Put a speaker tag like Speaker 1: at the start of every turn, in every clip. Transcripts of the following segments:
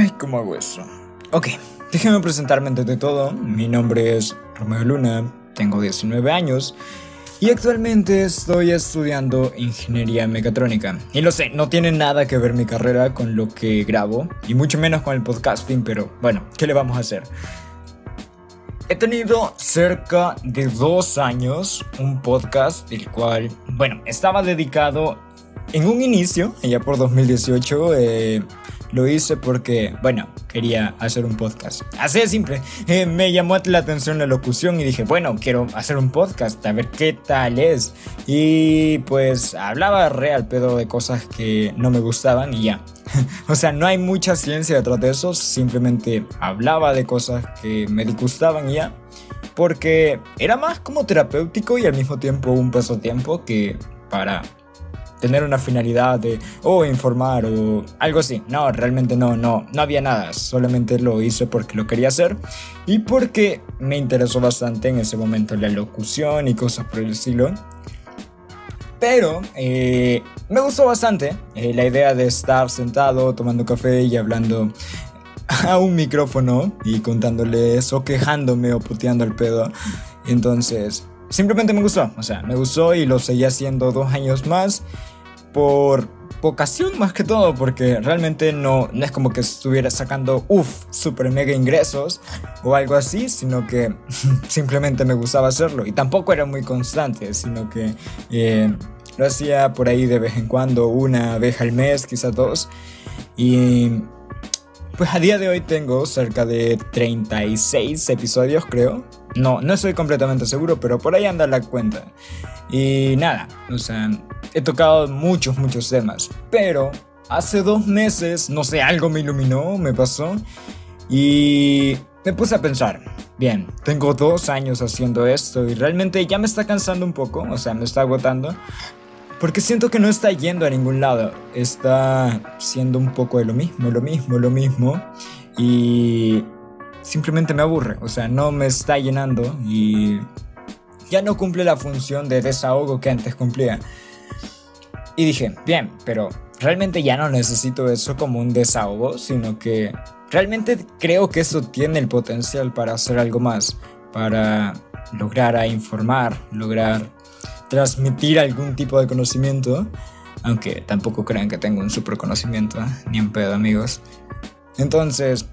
Speaker 1: Ay, ¿cómo hago eso? Ok, déjenme presentarme antes de todo. Mi nombre es Romeo Luna, tengo 19 años y actualmente estoy estudiando ingeniería mecatrónica. Y lo sé, no tiene nada que ver mi carrera con lo que grabo y mucho menos con el podcasting, pero bueno, ¿qué le vamos a hacer? He tenido cerca de dos años un podcast, el cual, bueno, estaba dedicado en un inicio, allá por 2018, eh, lo hice porque, bueno, quería hacer un podcast. Así de simple. Eh, me llamó la atención la locución y dije, bueno, quiero hacer un podcast, a ver qué tal es. Y pues hablaba real pedo de cosas que no me gustaban y ya. o sea, no hay mucha ciencia detrás de eso, simplemente hablaba de cosas que me disgustaban y ya. Porque era más como terapéutico y al mismo tiempo un pasatiempo que para tener una finalidad de, o informar o algo así. No, realmente no, no, no había nada. Solamente lo hice porque lo quería hacer y porque me interesó bastante en ese momento la locución y cosas por el estilo. Pero eh, me gustó bastante eh, la idea de estar sentado tomando café y hablando a un micrófono y contándoles o quejándome o puteando el pedo. Entonces, simplemente me gustó. O sea, me gustó y lo seguí haciendo dos años más por ocasión más que todo, porque realmente no, no es como que estuviera sacando, uff, super mega ingresos o algo así, sino que simplemente me gustaba hacerlo. Y tampoco era muy constante, sino que eh, lo hacía por ahí de vez en cuando, una vez al mes, quizás dos. Y pues a día de hoy tengo cerca de 36 episodios, creo. No, no estoy completamente seguro, pero por ahí anda la cuenta. Y nada, o sea, he tocado muchos, muchos temas. Pero hace dos meses, no sé, algo me iluminó, me pasó. Y me puse a pensar, bien, tengo dos años haciendo esto y realmente ya me está cansando un poco, o sea, me está agotando. Porque siento que no está yendo a ningún lado. Está siendo un poco de lo mismo, lo mismo, lo mismo. Y simplemente me aburre. O sea, no me está llenando y ya no cumple la función de desahogo que antes cumplía. Y dije, bien, pero realmente ya no necesito eso como un desahogo, sino que realmente creo que eso tiene el potencial para hacer algo más, para lograr a informar, lograr transmitir algún tipo de conocimiento, aunque tampoco crean que tengo un super conocimiento, ni en pedo amigos. Entonces,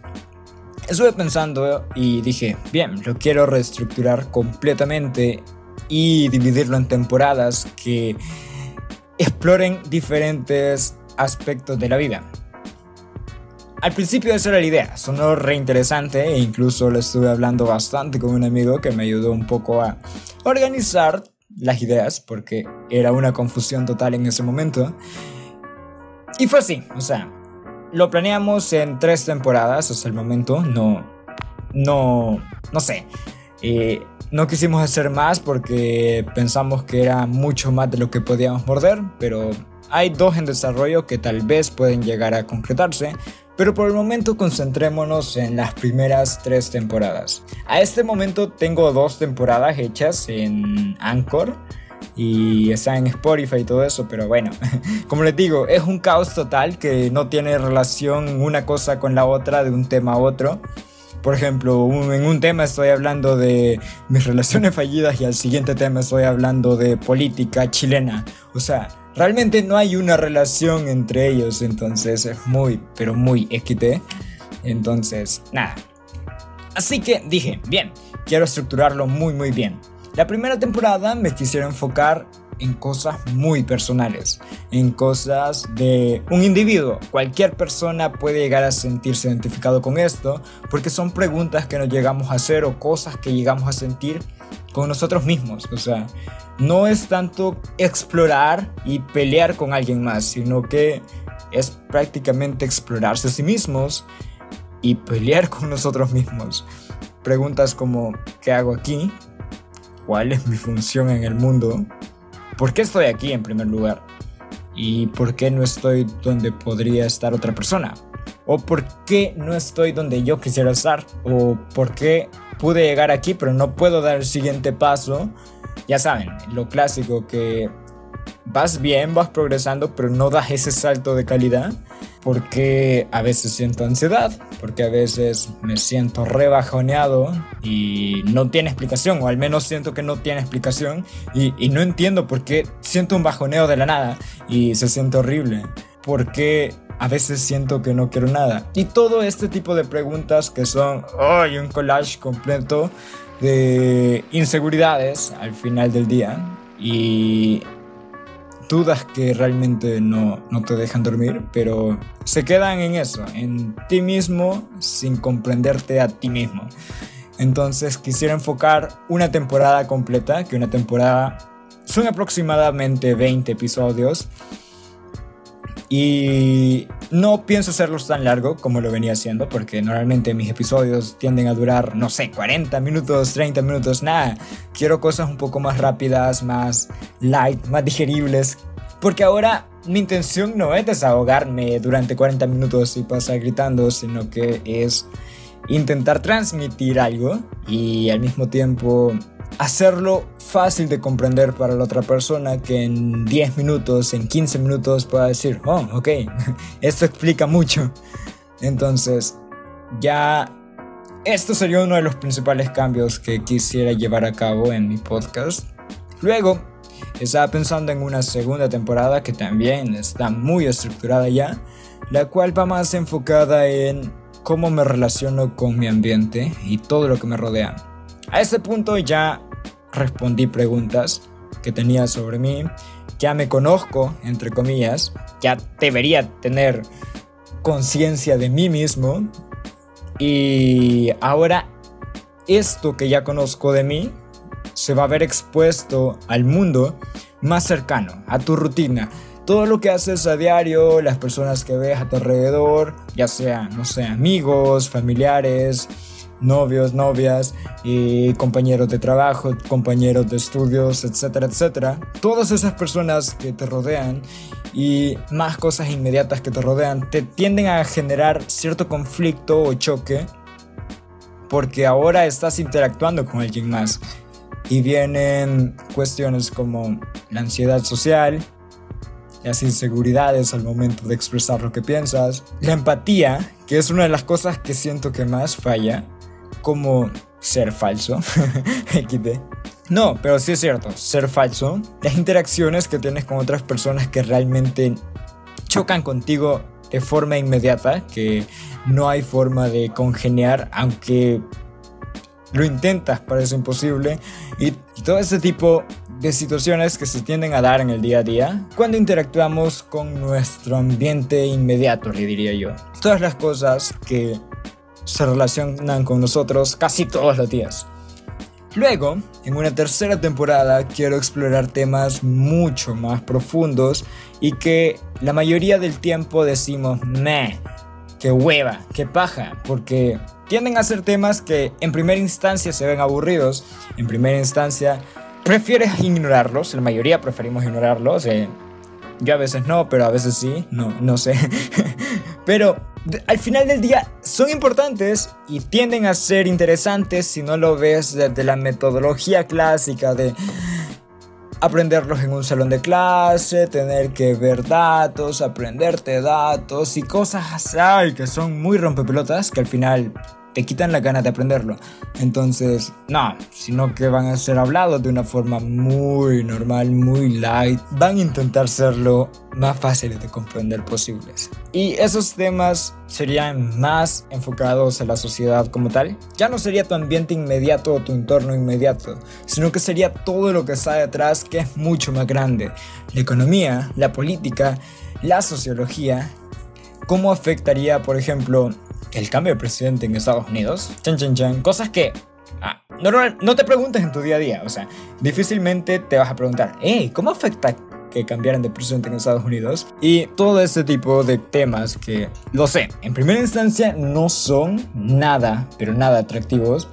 Speaker 1: estuve pensando y dije, bien, lo quiero reestructurar completamente y dividirlo en temporadas que exploren diferentes aspectos de la vida. Al principio esa era la idea, sonó re interesante e incluso lo estuve hablando bastante con un amigo que me ayudó un poco a organizar las ideas porque era una confusión total en ese momento. Y fue así, o sea, lo planeamos en tres temporadas hasta el momento, no, no, no sé. Eh, no quisimos hacer más porque pensamos que era mucho más de lo que podíamos morder, pero hay dos en desarrollo que tal vez pueden llegar a concretarse, pero por el momento concentrémonos en las primeras tres temporadas. A este momento tengo dos temporadas hechas en Anchor y están en Spotify y todo eso, pero bueno, como les digo, es un caos total que no tiene relación una cosa con la otra de un tema a otro. Por ejemplo, en un tema estoy hablando de mis relaciones fallidas y al siguiente tema estoy hablando de política chilena. O sea, realmente no hay una relación entre ellos, entonces es muy, pero muy XT. Entonces, nada. Así que dije, bien, quiero estructurarlo muy, muy bien. La primera temporada me quisiera enfocar en cosas muy personales, en cosas de un individuo. Cualquier persona puede llegar a sentirse identificado con esto porque son preguntas que nos llegamos a hacer o cosas que llegamos a sentir con nosotros mismos. O sea, no es tanto explorar y pelear con alguien más, sino que es prácticamente explorarse a sí mismos y pelear con nosotros mismos. Preguntas como, ¿qué hago aquí? ¿Cuál es mi función en el mundo? ¿Por qué estoy aquí en primer lugar? ¿Y por qué no estoy donde podría estar otra persona? ¿O por qué no estoy donde yo quisiera estar? ¿O por qué pude llegar aquí pero no puedo dar el siguiente paso? Ya saben, lo clásico que vas bien, vas progresando, pero no das ese salto de calidad. porque a veces siento ansiedad, porque a veces me siento rebajoneado y no tiene explicación, o al menos siento que no tiene explicación y, y no entiendo por qué siento un bajoneo de la nada y se siente horrible. Porque a veces siento que no quiero nada. Y todo este tipo de preguntas que son, ¡ay! un collage completo de inseguridades al final del día. Y dudas que realmente no, no te dejan dormir, pero se quedan en eso, en ti mismo sin comprenderte a ti mismo. Entonces quisiera enfocar una temporada completa, que una temporada son aproximadamente 20 episodios. Y no pienso hacerlos tan largo como lo venía haciendo, porque normalmente mis episodios tienden a durar, no sé, 40 minutos, 30 minutos, nada. Quiero cosas un poco más rápidas, más light, más digeribles. Porque ahora mi intención no es desahogarme durante 40 minutos y pasar gritando, sino que es intentar transmitir algo y al mismo tiempo hacerlo fácil de comprender para la otra persona que en 10 minutos, en 15 minutos pueda decir, oh, ok, esto explica mucho. Entonces, ya esto sería uno de los principales cambios que quisiera llevar a cabo en mi podcast. Luego, estaba pensando en una segunda temporada que también está muy estructurada ya, la cual va más enfocada en cómo me relaciono con mi ambiente y todo lo que me rodea. A este punto ya respondí preguntas que tenía sobre mí, ya me conozco, entre comillas, ya debería tener conciencia de mí mismo. Y ahora esto que ya conozco de mí se va a ver expuesto al mundo más cercano, a tu rutina. Todo lo que haces a diario, las personas que ves a tu alrededor, ya sean, no sé, amigos, familiares, novios, novias, compañeros de trabajo, compañeros de estudios, etcétera, etcétera. Todas esas personas que te rodean y más cosas inmediatas que te rodean te tienden a generar cierto conflicto o choque porque ahora estás interactuando con alguien más. Y vienen cuestiones como la ansiedad social, las inseguridades al momento de expresar lo que piensas, la empatía, que es una de las cosas que siento que más falla, como ser falso. No, pero sí es cierto, ser falso. Las interacciones que tienes con otras personas que realmente chocan contigo de forma inmediata, que no hay forma de congeniar, aunque lo intentas, parece imposible. Y, todo ese tipo de situaciones que se tienden a dar en el día a día cuando interactuamos con nuestro ambiente inmediato, le diría yo. Todas las cosas que se relacionan con nosotros casi todos los días. Luego, en una tercera temporada, quiero explorar temas mucho más profundos y que la mayoría del tiempo decimos, meh, que hueva, que paja, porque tienden a ser temas que en primera instancia se ven aburridos, en primera instancia prefieres ignorarlos, la mayoría preferimos ignorarlos, eh, yo a veces no, pero a veces sí, no, no sé. pero al final del día son importantes y tienden a ser interesantes si no lo ves desde la metodología clásica de aprenderlos en un salón de clase, tener que ver datos, aprenderte datos y cosas así que son muy rompepelotas que al final te quitan la gana de aprenderlo. Entonces, no, sino que van a ser hablados de una forma muy normal, muy light. Van a intentar serlo más fáciles de comprender posibles. Y esos temas serían más enfocados a la sociedad como tal. Ya no sería tu ambiente inmediato o tu entorno inmediato, sino que sería todo lo que está detrás que es mucho más grande. La economía, la política, la sociología. ¿Cómo afectaría, por ejemplo, el cambio de presidente en Estados Unidos, chan chan chan, cosas que ah, no, no, te preguntes en tu día a día, o sea, difícilmente te vas a preguntar, hey, ¿cómo afecta que cambiaran de presidente en Estados Unidos? Y todo ese tipo de temas que, lo sé, en primera instancia no son nada, pero nada atractivos,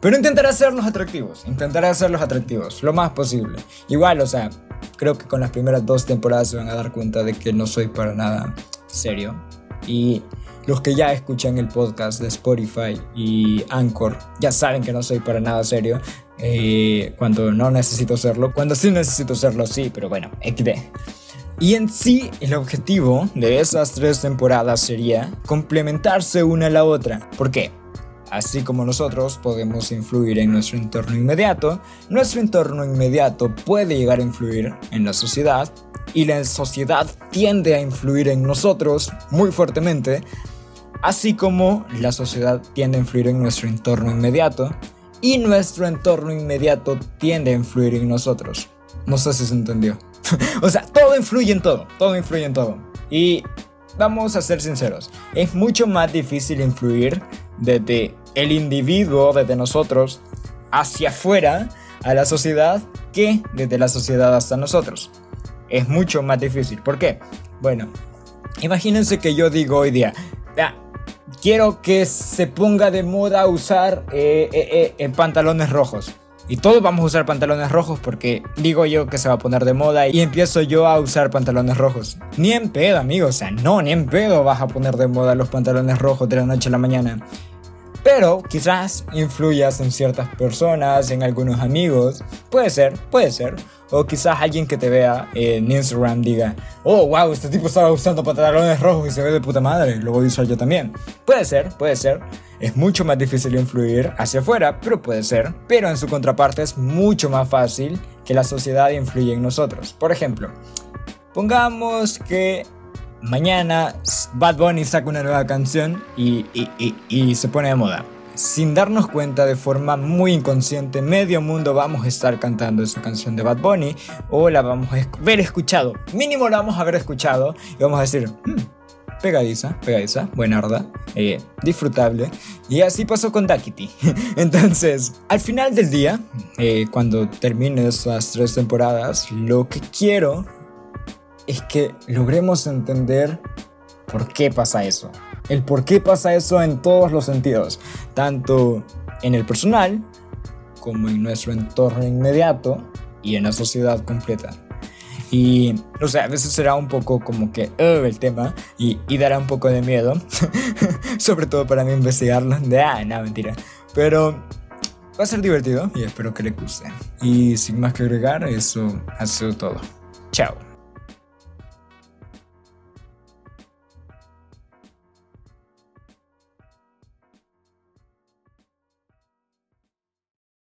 Speaker 1: pero intentaré hacerlos atractivos, intentaré hacerlos atractivos, lo más posible. Igual, o sea, creo que con las primeras dos temporadas se van a dar cuenta de que no soy para nada serio. Y los que ya escuchan el podcast de Spotify y Anchor ya saben que no soy para nada serio. Eh, cuando no necesito serlo. Cuando sí necesito serlo, sí, pero bueno, XD. Y en sí, el objetivo de esas tres temporadas sería complementarse una a la otra. ¿Por qué? Así como nosotros podemos influir en nuestro entorno inmediato, nuestro entorno inmediato puede llegar a influir en la sociedad y la sociedad tiende a influir en nosotros muy fuertemente, así como la sociedad tiende a influir en nuestro entorno inmediato y nuestro entorno inmediato tiende a influir en nosotros. No sé si se entendió. o sea, todo influye en todo, todo influye en todo. Y vamos a ser sinceros, es mucho más difícil influir desde el individuo, desde nosotros, hacia afuera, a la sociedad, que desde la sociedad hasta nosotros. Es mucho más difícil. ¿Por qué? Bueno, imagínense que yo digo hoy día, quiero que se ponga de moda usar eh, eh, eh, pantalones rojos. Y todos vamos a usar pantalones rojos porque digo yo que se va a poner de moda y empiezo yo a usar pantalones rojos. Ni en pedo, amigo, o sea, no, ni en pedo vas a poner de moda los pantalones rojos de la noche a la mañana. Pero quizás influyas en ciertas personas, en algunos amigos. Puede ser, puede ser. O quizás alguien que te vea en Instagram diga, oh, wow, este tipo estaba usando pantalones rojos y se ve de puta madre, lo voy a usar yo también. Puede ser, puede ser. Es mucho más difícil influir hacia afuera, pero puede ser. Pero en su contraparte es mucho más fácil que la sociedad influya en nosotros. Por ejemplo, pongamos que mañana Bad Bunny saca una nueva canción y, se pone de moda. Sin darnos cuenta de forma muy inconsciente, medio mundo vamos a estar cantando esa canción de Bad Bunny o la vamos a haber escuchado. Mínimo la vamos a haber escuchado y vamos a decir, hmm, pegadiza, pegadiza, buenarda, eh, disfrutable. Y así pasó con Dakity. Entonces, al final del día, eh, cuando termine esas tres temporadas, lo que quiero es que logremos entender por qué pasa eso. El por qué pasa eso en todos los sentidos, tanto en el personal como en nuestro entorno inmediato y en la sociedad completa. Y, o sea, a veces será un poco como que el tema y, dará un poco de miedo, sobre todo para mí investigarlo. De, ah, no, mentira. Pero va a ser divertido y espero que le guste. Y sin más que agregar, eso ha sido todo. Chao.